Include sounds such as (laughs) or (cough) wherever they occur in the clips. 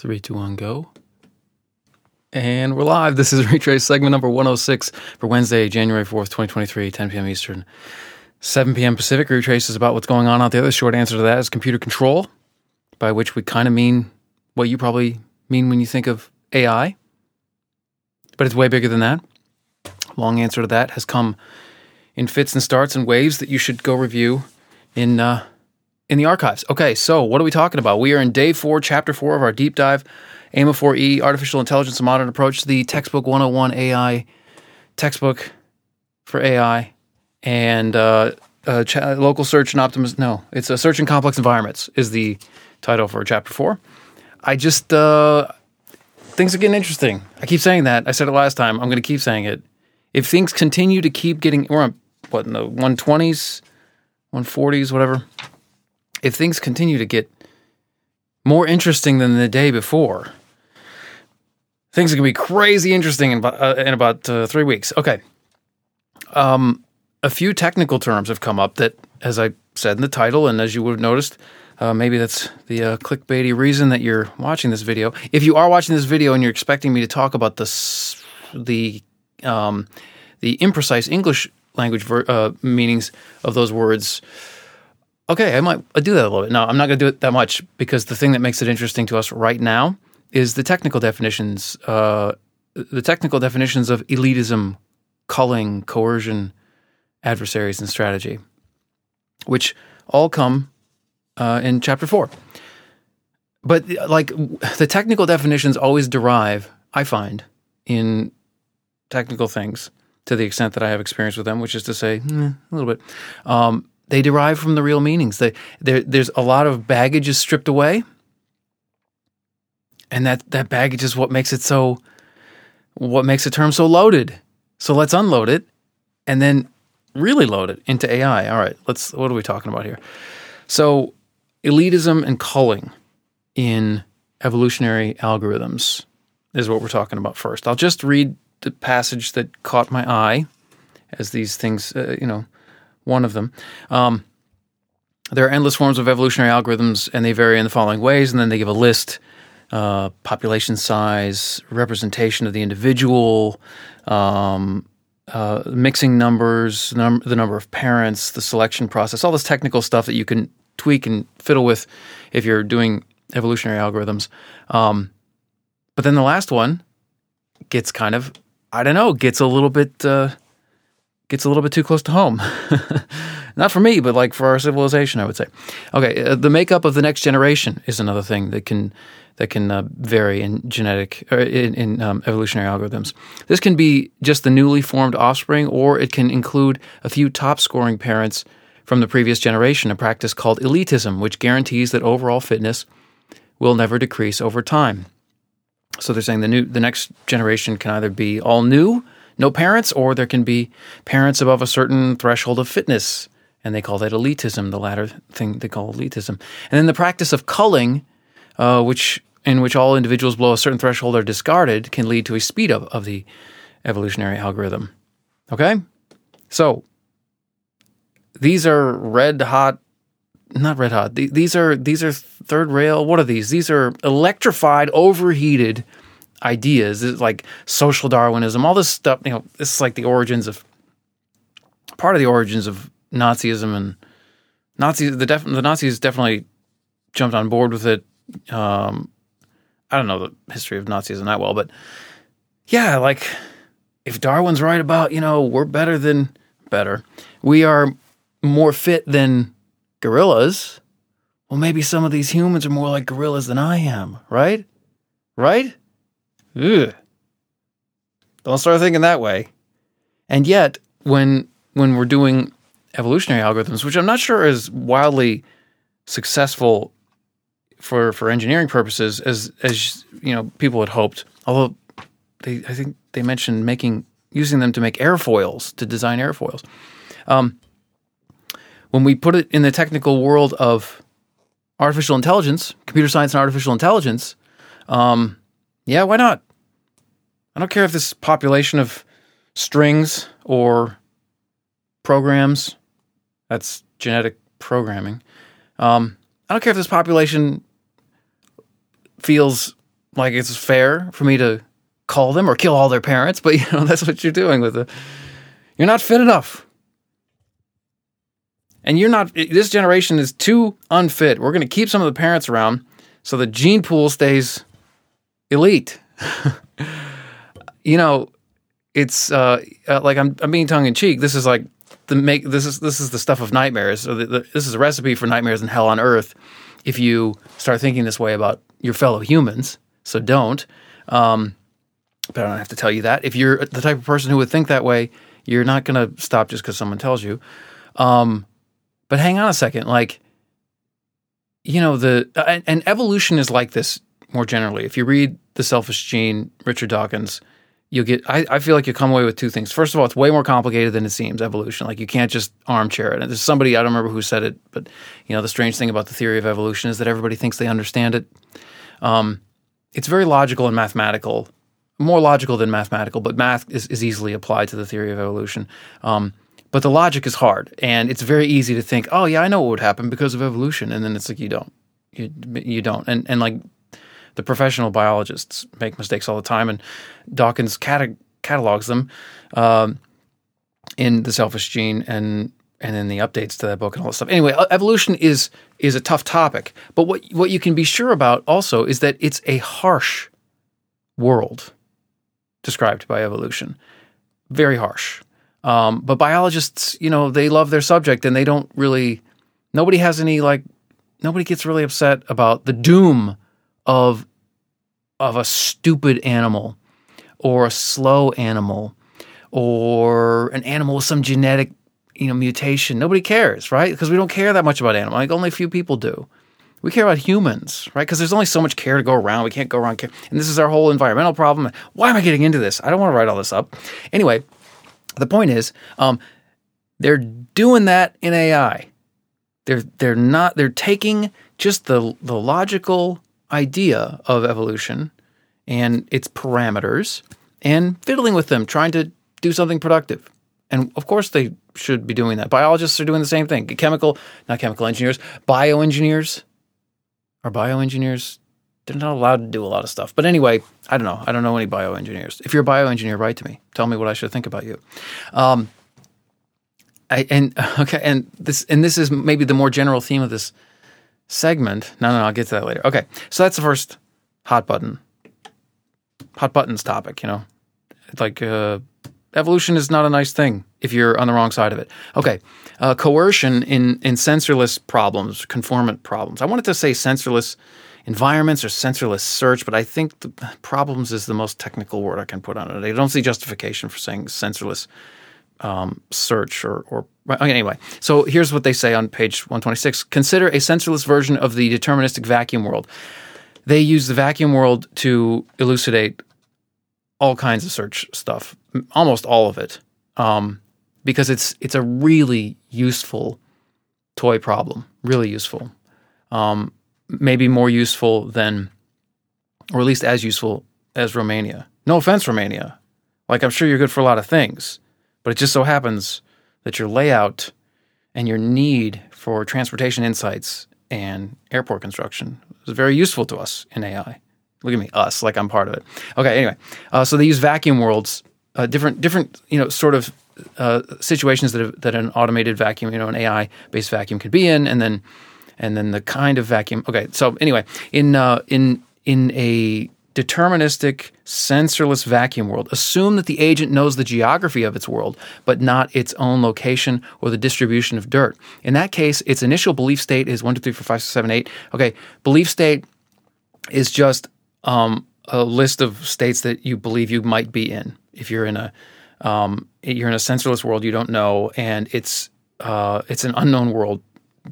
Three, two, one, go. And we're live. This is (laughs) Retraice segment number 106 for Wednesday, January 4th, 2023, 10 p.m. Eastern, 7 p.m. Pacific. Retraice is about what's going on out there. The short answer to that is computer control, by which we kind of mean what you probably mean when you think of AI, but it's way bigger than that. Long answer to that has come in fits and starts and waves that you should go review in uh, in the archives. Okay, so what are we talking about? We are in day four, chapter four of our deep dive, AIMA 4E, Artificial Intelligence, a Modern Approach, the textbook 101 AI textbook for AI, and uh, uh, cha- local search and optimism. No, it's a search in complex environments is the title for chapter four. I just uh, things are getting interesting. I keep saying that. I said it last time. I'm going to keep saying it. If things continue to keep getting, we're on what in the 120s, 140s, whatever if things continue to get more interesting than the day before, things are going to be crazy interesting in about, uh, in about uh, three weeks. Okay. Um, a few technical terms have come up that, as I said in the title, and as you would have noticed, uh, maybe that's the uh, clickbaity reason that you're watching this video. If you are watching this video and you're expecting me to talk about the the um, the imprecise English language ver- uh, meanings of those words, okay, I might do that a little bit. No, I'm not going to do it that much because the thing that makes it interesting to us right now is the technical definitions. Uh, the technical definitions of elitism, culling, coercion, adversaries, and strategy, which all come uh, in chapter four. But like the technical definitions always derive, I find, in technical things to the extent that I have experience with them, which is to say, eh, a little bit. Um, they derive from the real meanings. They, there's a lot of baggage is stripped away, and that that baggage is what makes it so, what makes a term so loaded. So let's unload it, and then really load it into AI. All right, let's. What are we talking about here? So, elitism and culling in evolutionary algorithms is what we're talking about first. I'll just read the passage that caught my eye as these things, uh, you know, one of them. Um, there are endless forms of evolutionary algorithms, and they vary in the following ways. And then they give a list: uh, population size, representation of the individual, um, uh, mixing numbers, num- the number of parents, the selection process, all this technical stuff that you can tweak and fiddle with if you're doing evolutionary algorithms. Um, but then the last one gets kind of, I don't know, gets a little bit. Uh, gets a little bit too close to home. (laughs) Not for me, but like for our civilization, I would say. Okay, uh, the makeup of the next generation is another thing that can that can uh, vary in genetic or in, in um, evolutionary algorithms. This can be just the newly formed offspring, or it can include a few top scoring parents from the previous generation. A practice called elitism, which guarantees that overall fitness will never decrease over time. So they're saying the new the next generation can either be all new no parents, or there can be parents above a certain threshold of fitness, and they call that elitism. The latter thing they call elitism, and then the practice of culling, uh, which in which all individuals below a certain threshold are discarded, can lead to a speed up of the evolutionary algorithm. Okay, so these are red hot not red hot. These are these are third rail. What are these? These are electrified, overheated ideas, like social Darwinism, all this stuff. You know, this is like the origins of part of the origins of Nazism and Nazis. The def, the Nazis definitely jumped on board with it. Um, I don't know the history of Nazism that well, but yeah, like if Darwin's right about you know we're better than better, we are more fit than gorillas. Well, maybe some of these humans are more like gorillas than I am, right? Right? Ugh. Don't start thinking that way. And yet, when when we're doing evolutionary algorithms, which I'm not sure is wildly successful for for engineering purposes as as you know people had hoped, although they I think they mentioned making using them to make airfoils to design airfoils. Um, when we put it in the technical world of artificial intelligence, computer science and artificial intelligence, um, yeah, why not? I don't care if this population of strings or programs, that's genetic programming. Um, I don't care if this population feels like it's fair for me to call them or kill all their parents, but (laughs) you know that's what you're doing with it. You're not fit enough. And you're not this generation is too unfit. We're going to keep some of the parents around so the gene pool stays elite. (laughs) you know, it's uh, uh, like I'm I'm being tongue in cheek. This is like the make this is this is the stuff of nightmares. So the, the, this is a recipe for nightmares and hell on earth. If you start thinking this way about your fellow humans, so don't. Um, but I don't have to tell you that. If you're the type of person who would think that way, you're not going to stop just because someone tells you. Um, but hang on a second, like you know the uh, and evolution is like this more generally. If you read The Selfish Gene, Richard Dawkins, you'll get I, I feel like you come away with two things. First of all, it's way more complicated than it seems, evolution. Like you can't just armchair it. And there's somebody, I don't remember who said it, but you know, the strange thing about the theory of evolution is that everybody thinks they understand it. Um, it's very logical and mathematical, more logical than mathematical, but math is, is easily applied to the theory of evolution. Um, but the logic is hard, and it's very easy to think, oh yeah, I know what would happen because of evolution, and then it's like you don't, you you don't, and and like the professional biologists make mistakes all the time, and Dawkins cata- catalogs them um, in the Selfish Gene and and then the updates to that book and all that stuff. Anyway, evolution is is a tough topic, but what what you can be sure about also is that it's a harsh world described by evolution, very harsh. Um, but biologists, you know, they love their subject and they don't really. Nobody has any like. Nobody gets really upset about the doom of of a stupid animal or a slow animal or an animal with some genetic you know mutation. Nobody cares right? Because we don't care that much about animals. Like only a few people do. We care about humans right? Because there's only so much care to go around. We can't go around care. and this is our whole environmental problem. Why am i getting into this? I don't want to write all this up. Anyway the point is um, they're doing that in ai they're they're not they're taking just the the logical idea of evolution and its parameters and fiddling with them, trying to do something productive. And of course, they should be doing that. Biologists are doing the same thing. Chemical, not chemical engineers, bioengineers are bioengineers. They're not allowed to do a lot of stuff. But anyway, I don't know. I don't know any bioengineers. If you're a bioengineer, write to me. Tell me what I should think about you. Um, I, and (laughs) okay, and this and this is maybe the more general theme of this segment. No, no, I'll get to that later. Okay, so that's the first hot button, hot buttons topic. You know, like uh, evolution is not a nice thing if you're on the wrong side of it. Okay, uh, coercion in in sensorless problems, conformant problems. I wanted to say sensorless environments or sensorless search, but I think the problems is the most technical word I can put on it. I don't see justification for saying sensorless um, search or, or anyway. So here's what they say on page 126. Consider a sensorless version of the deterministic vacuum world. They use the vacuum world to elucidate all kinds of search stuff, almost all of it, um, because it's it's a really useful toy problem, really useful, um, maybe more useful than, or at least as useful as Romania. No offense, Romania. Like I'm sure you're good for a lot of things, but it just so happens that your layout and your need for transportation insights and airport construction is very useful to us in AI. Look at me, us, like I'm part of it. Okay, anyway, uh, so they use vacuum worlds, uh, different, different, you know, sort of uh, situations that that an automated vacuum, you know, an AI based vacuum could be in, and then and then the kind of vacuum. Okay, so anyway, in uh, in in a deterministic, sensorless vacuum world. Assume that the agent knows the geography of its world, but not its own location or the distribution of dirt. In that case, its initial belief state is 1, 2, 3, 4, 5, 6, 7, 8. Okay, belief state is just um, a list of states that you believe you might be in. If you're in a um, you're in a sensorless world you don't know, and it's uh, it's an unknown world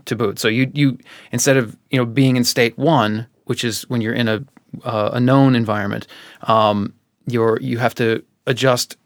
to boot. So you you instead of you know being in state one, which is when you're in a uh, a known environment, um, you're you have to adjust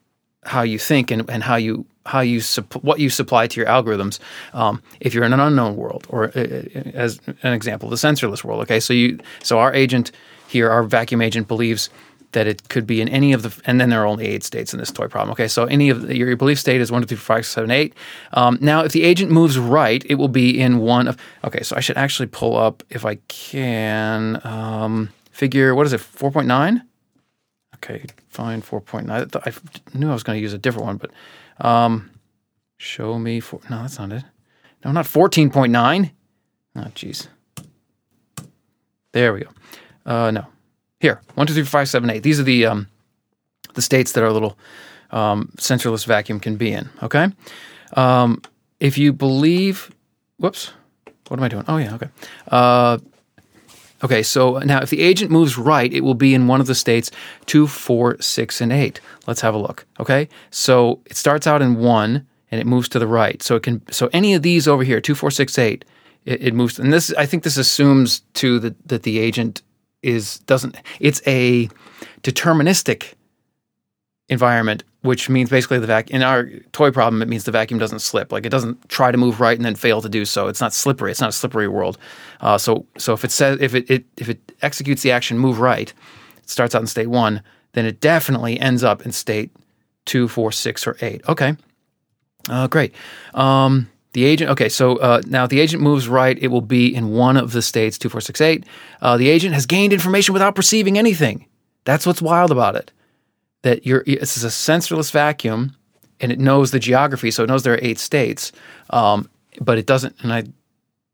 how you think and, and how you how you supp- what you supply to your algorithms. Um, if you're in an unknown world, or uh, uh, as an example, the sensorless world. Okay, so you so our agent here, our vacuum agent believes that it could be in any of the, and then there are only eight states in this toy problem. Okay, so any of the, your, your belief state is one, two, three, four, five, seven, eight. Um, now, if the agent moves right, it will be in one of. Okay, so I should actually pull up if I can. Um, figure, what is it, 4.9? Okay, fine, 4.9. I, I knew I was going to use a different one, but um, show me, four, no, that's not it. No, not 14.9. Oh, jeez. There we go. Uh, no. Here, one, two, three, five, seven, eight. These are the um, the states that our little um, sensorless vacuum can be in. Okay. Um, if you believe, whoops, what am I doing? Oh yeah, okay. Uh, okay, so now if the agent moves right, it will be in one of the states two, four, six, and eight. Let's have a look. Okay, so it starts out in one and it moves to the right. So it can so any of these over here, two, four, six, eight, it, it moves. And this, I think, this assumes too that that the agent is doesn't. It's a deterministic environment, which means basically the vacuum. In our toy problem, it means the vacuum doesn't slip. Like it doesn't try to move right and then fail to do so. It's not slippery. It's not a slippery world. Uh, so so if it says if it, it if it executes the action move right, it starts out in state one, then it definitely ends up in state two, four, six, or eight. Okay, uh, great. Um, the agent, okay, so uh, now the agent moves right, it will be in one of the states, 2468. Uh, the agent has gained information without perceiving anything. That's what's wild about it. That you're, this is a sensorless vacuum and it knows the geography, so it knows there are eight states, um, but it doesn't, and I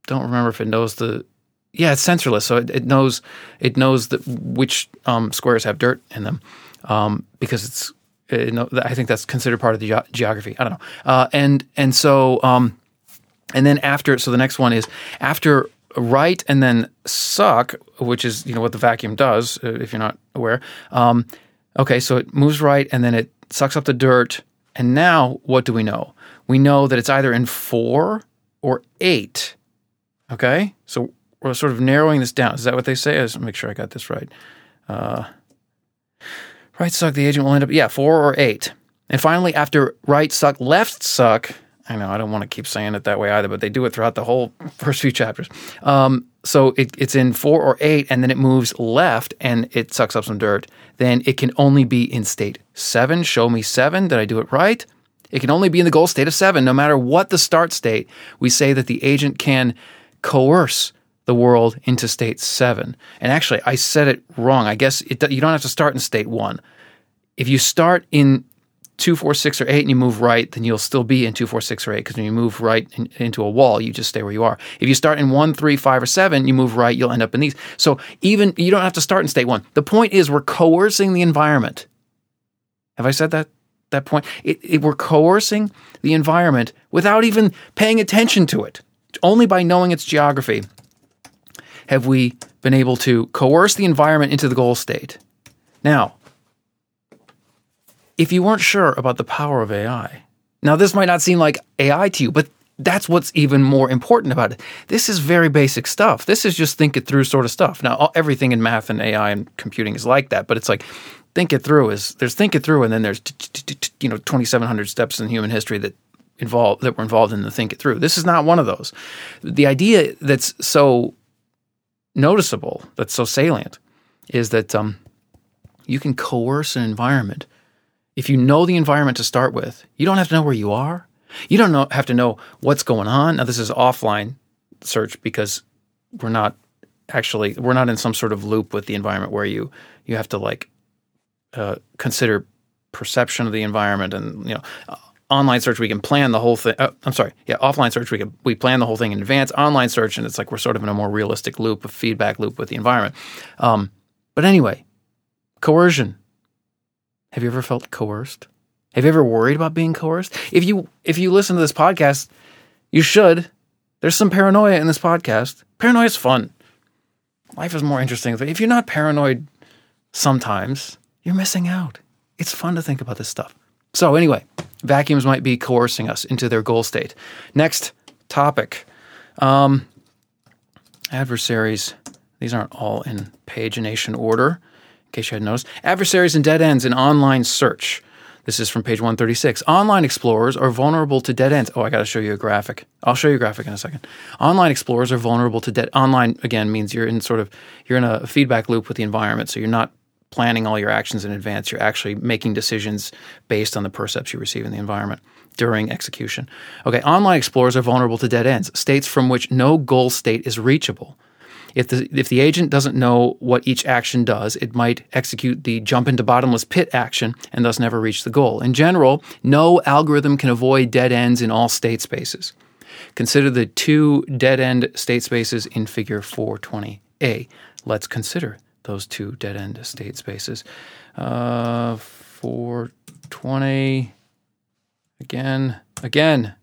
don't remember if it knows the, yeah, it's sensorless, so it, it knows it knows that which um, squares have dirt in them um, because it's know, I think that's considered part of the ge- geography. I don't know. Uh, and and so um, and then after, so the next one is after right and then suck, which is you know what the vacuum does uh, if you're not aware. Okay, so it moves right and then it sucks up the dirt. And now what do we know? We know that it's either in four or eight. Okay, so we're sort of narrowing this down. Is that what they say? Let's make sure I got this right. Uh, right suck, the agent will end up, yeah, four or eight. And finally, after right suck, left suck, I know I don't want to keep saying it that way either, but they do it throughout the whole (laughs) first few chapters. Um, so it, it's in four or eight, and then it moves left and it sucks up some dirt. Then it can only be in state seven. Show me seven. Did I do it right? It can only be in the goal state of seven, no matter what the start state. We say that the agent can coerce the world into state seven. And actually, I said it wrong. I guess it, you don't have to start in state one. If you start in two, four, six, or eight, and you move right, then you'll still be in two, four, six, or eight. Because when you move right in, into a wall, you just stay where you are. If you start in one, three, five, or seven, you move right, you'll end up in these. So even you don't have to start in state one. The point is, we're coercing the environment. Have I said that? That point, it, it, we're coercing the environment without even paying attention to it. Only by knowing its geography have we been able to coerce the environment into the goal state. Now, if you weren't sure about the power of AI, now this might not seem like AI to you, but that's what's even more important about it. This is very basic stuff. This is just think it through sort of stuff. Now, everything in math and AI and computing is like that, but it's like think it through is there's think it through, and then there's you know 2,700 steps in human history that involved that were involved in the think it through. This is not one of those. The idea that's so noticeable, that's so salient, is that um, you can coerce an environment if you know the environment to start with, you don't have to know where you are. You don't know, have to know what's going on. Now, this is offline search because we're not actually we're not in some sort of loop with the environment where you you have to like uh, consider perception of the environment and you know online search we can plan the whole thing uh, i'm sorry yeah offline search we can we plan the whole thing in advance online search and it's like we're sort of in a more realistic loop of feedback loop with the environment um, but anyway coercion have you ever felt coerced? Have you ever worried about being coerced? If you if you listen to this podcast, you should. There's some paranoia in this podcast. Paranoia is fun. Life is more interesting. If you're not paranoid sometimes, you're missing out. It's fun to think about this stuff. So anyway, vacuums might be coercing us into their goal state. Next topic. Um, adversaries. These aren't all in pagination order case you hadn't noticed. Adversaries and dead ends in online search. This is from page 136. Online explorers are vulnerable to dead ends. Oh, I got to show you a graphic. I'll show you a graphic in a second. Online explorers are vulnerable to dead. Online again means you're in sort of you're in a feedback loop with the environment, so you're not planning all your actions in advance. You're actually making decisions based on the percepts you receive in the environment during execution. Okay, online explorers are vulnerable to dead ends, states from which no goal state is reachable. If the if the agent doesn't know what each action does, it might execute the jump into bottomless pit action and thus never reach the goal. In general, no algorithm can avoid dead ends in all state spaces. Consider the two dead end state spaces in figure 420a. Let's consider those two dead end state spaces. Uh, 420 again, again,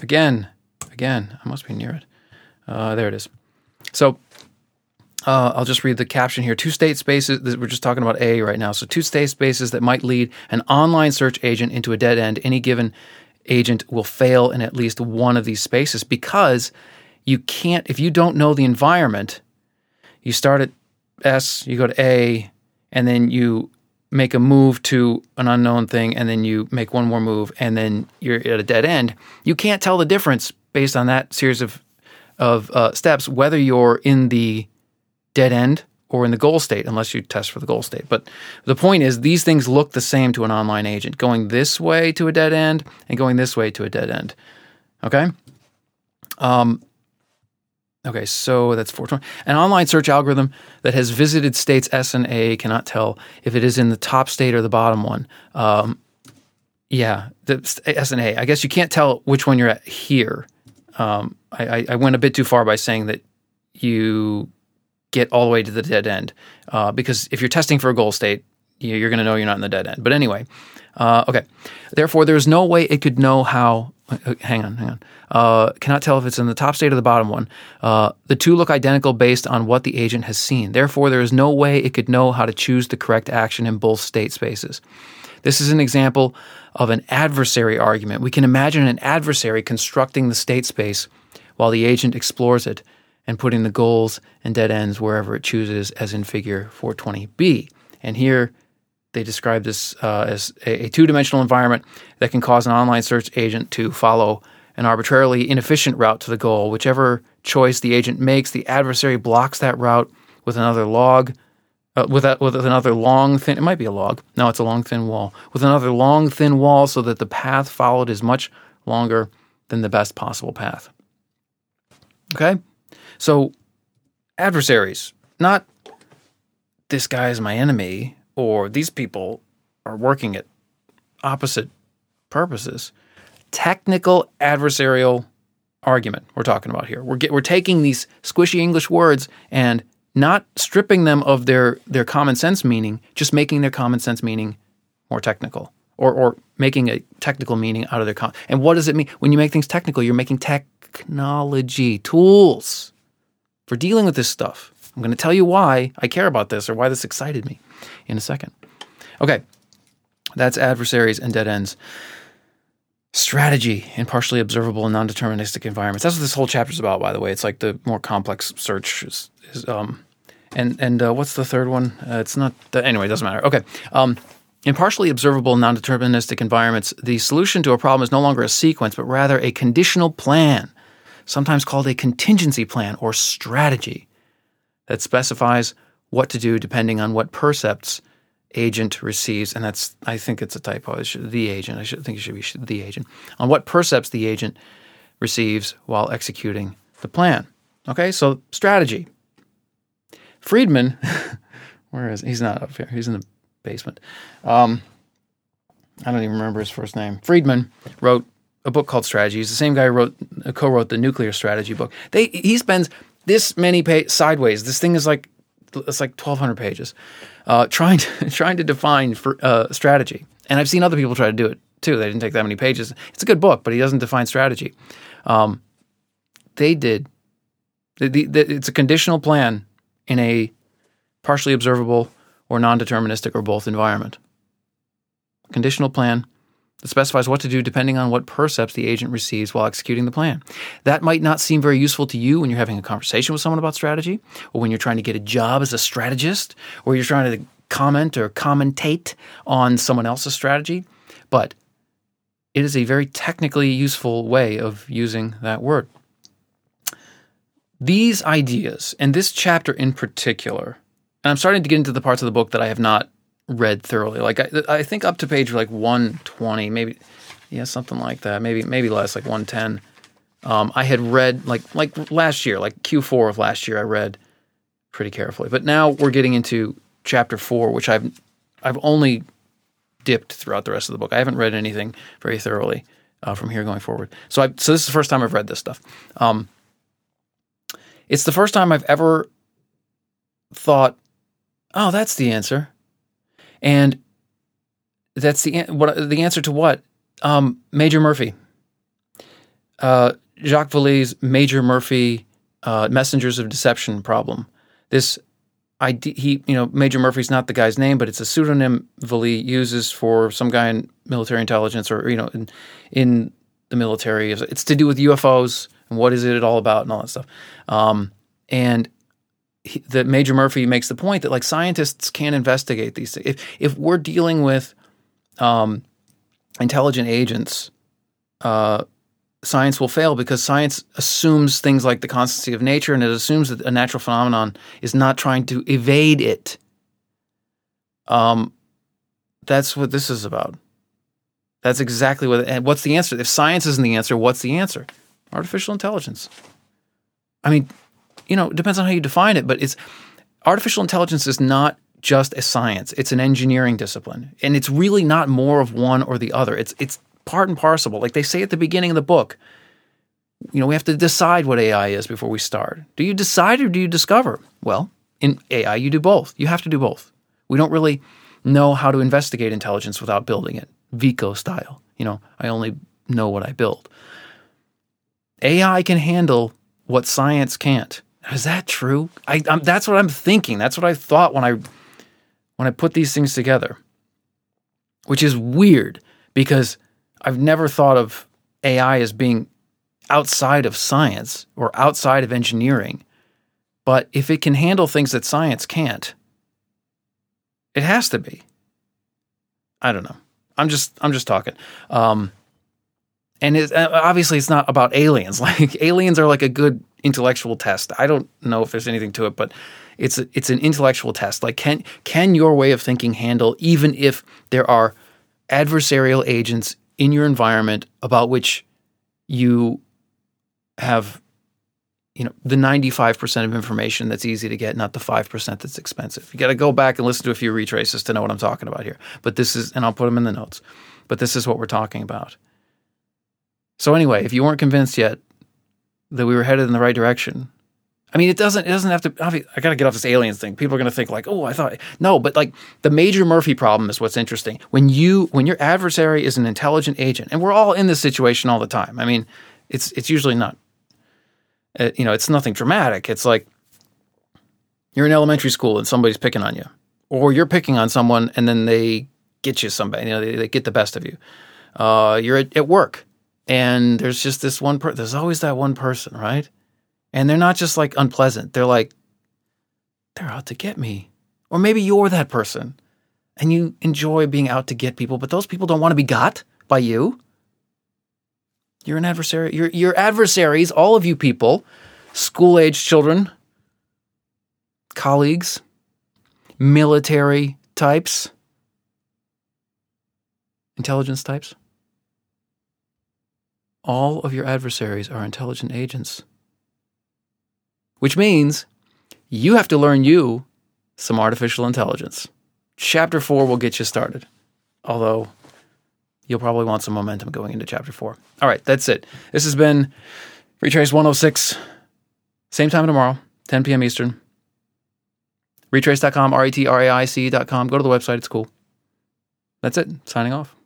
again, again. I must be near it. Uh, there it is. So uh, I'll just read the caption here. Two state spaces, we're just talking about A right now. So, two state spaces that might lead an online search agent into a dead end. Any given agent will fail in at least one of these spaces because you can't, if you don't know the environment, you start at S, you go to A, and then you make a move to an unknown thing, and then you make one more move, and then you're at a dead end. You can't tell the difference based on that series of of uh, steps whether you're in the dead end or in the goal state, unless you test for the goal state. But the point is, these things look the same to an online agent going this way to a dead end and going this way to a dead end. Okay? Um, okay, so that's 420. An online search algorithm that has visited states S and A cannot tell if it is in the top state or the bottom one. Um, yeah, the S and A. I guess you can't tell which one you're at here. Um, I, I went a bit too far by saying that you get all the way to the dead end. Uh, because if you're testing for a goal state, you're going to know you're not in the dead end. But anyway, uh, okay. Therefore, there's no way it could know how. Uh, hang on, hang on. Uh, cannot tell if it's in the top state or the bottom one. Uh, the two look identical based on what the agent has seen. Therefore, there is no way it could know how to choose the correct action in both state spaces. This is an example of an adversary argument. We can imagine an adversary constructing the state space while the agent explores it and putting the goals and dead ends wherever it chooses, as in figure 420b. And here they describe this uh, as a, a two dimensional environment that can cause an online search agent to follow an arbitrarily inefficient route to the goal. Whichever choice the agent makes, the adversary blocks that route with another log. Uh, with, a, with another long, thin, it might be a log. No, it's a long, thin wall. With another long, thin wall so that the path followed is much longer than the best possible path. Okay? So, adversaries, not this guy is my enemy or these people are working at opposite purposes. Technical adversarial argument we're talking about here. We're get, we're taking these squishy English words and not stripping them of their their common sense meaning, just making their common sense meaning more technical or or making a technical meaning out of their con. And what does it mean when you make things technical? You're making technology tools for dealing with this stuff. I'm going to tell you why I care about this or why this excited me in a second. Okay, that's adversaries and dead ends. Strategy in partially observable and non-deterministic environments. That's what this whole chapter is about, by the way. It's like the more complex search is, is um, and and uh, what's the third one? Uh, it's not the, anyway. It doesn't matter. Okay. Um, in partially observable non-deterministic environments, the solution to a problem is no longer a sequence, but rather a conditional plan sometimes called a contingency plan or strategy that specifies what to do depending on what percepts agent receives, and that's I think it's a typo. Should, the agent. I should think it should be the agent on what percepts the agent receives while executing the plan. Okay, so strategy. Freedman, (laughs) where is he? he's not up here? He's in the basement. Um, I don't even remember his first name. Freedman wrote a book called Strategy. He's the same guy who wrote co-wrote the nuclear strategy book. They he spends this many pages sideways. This thing is like it's like twelve hundred pages, uh, trying to (laughs) trying to define for, uh, strategy. And I've seen other people try to do it too. They didn't take that many pages. It's a good book, but he doesn't define strategy. Um, they did. The, the, the, it's a conditional plan in a partially observable or non-deterministic or both environment. Conditional plan that specifies what to do depending on what percepts the agent receives while executing the plan. That might not seem very useful to you when you're having a conversation with someone about strategy, or when you're trying to get a job as a strategist, or you're trying to comment or commentate on someone else's strategy. But it is a very technically useful way of using that word. These ideas, and this chapter in particular, and I'm starting to get into the parts of the book that I have not read thoroughly. Like I, I think up to page like 120, maybe yeah, something like that. Maybe maybe less, like 110. Um, I had read like like last year, like Q4 of last year, I read pretty carefully. But now we're getting into chapter four, which I've I've only dipped throughout the rest of the book. I haven't read anything very thoroughly uh, from here going forward. So I so this is the first time I've read this stuff. Um, it's the first time I've ever thought, "Oh, that's the answer," and that's the what the answer to what um, Major Murphy, uh, Jacques Vallée's Major Murphy uh, Messengers of Deception problem. This ID, he, you know, Major Murphy's not the guy's name, but it's a pseudonym Vallée uses for some guy in military intelligence or you know in in the military. It's to do with UFOs and what is it all about and all that stuff. Um, and he, the Major Murphy makes the point that like scientists can't investigate these things. If if we're dealing with um, intelligent agents, uh, science will fail because science assumes things like the constancy of nature and it assumes that a natural phenomenon is not trying to evade it. Um, that's what this is about. That's exactly what. And what's the answer? If science isn't the answer, what's the answer? Artificial intelligence. I mean, you know, it depends on how you define it, but it's artificial intelligence is not just a science. It's an engineering discipline, and it's really not more of one or the other. It's it's part and parcel. Like they say at the beginning of the book, you know, we have to decide what AI is before we start. Do you decide or do you discover? Well, in AI, you do both. You have to do both. We don't really know how to investigate intelligence without building it, Vico style. You know, I only know what I build. AI can handle what science can't. Is that true? I, I'm, that's what I'm thinking. That's what I thought when I when I put these things together, which is weird because I've never thought of AI as being outside of science or outside of engineering. But if it can handle things that science can't, it has to be. I don't know. I'm just I'm just talking. Um, and it, obviously, it's not about aliens. (laughs) Like aliens are like a good intellectual test. I don't know if there's anything to it, but it's a, it's an intellectual test. Like can can your way of thinking handle even if there are adversarial agents in your environment about which you have you know the 95% of information that's easy to get not the 5% that's expensive you got to go back and listen to a few retraices to know what i'm talking about here but this is and i'll put them in the notes but this is what we're talking about so anyway if you weren't convinced yet that we were headed in the right direction I mean, it doesn't. It doesn't have to. I got to get off this aliens thing. People are going to think like, "Oh, I thought." No, but like the major Murphy problem is what's interesting. When you when your adversary is an intelligent agent, and we're all in this situation all the time. I mean, it's it's usually not. Uh, you know, it's nothing dramatic. It's like you're in elementary school and somebody's picking on you, or you're picking on someone and then they get you somebody. You know, they, they get the best of you. Uh, you're at, at work and there's just this one person. There's always that one person, right? And they're not just like unpleasant. They're like, they're out to get me. Or maybe you're that person and you enjoy being out to get people, but those people don't want to be got by you. You're an adversary. You're, you're adversaries, all of you people, school age children, colleagues, military types, intelligence types. All of your adversaries are intelligent agents which means you have to learn you some artificial intelligence. Chapter four will get you started, although you'll probably want some momentum going into chapter four. All right, that's it. This has been Retraice 106. Same time tomorrow, 10 p.m. Eastern. Retraice.com, R E T R A I C.com. Go to the website, it's cool. That's it. Signing off.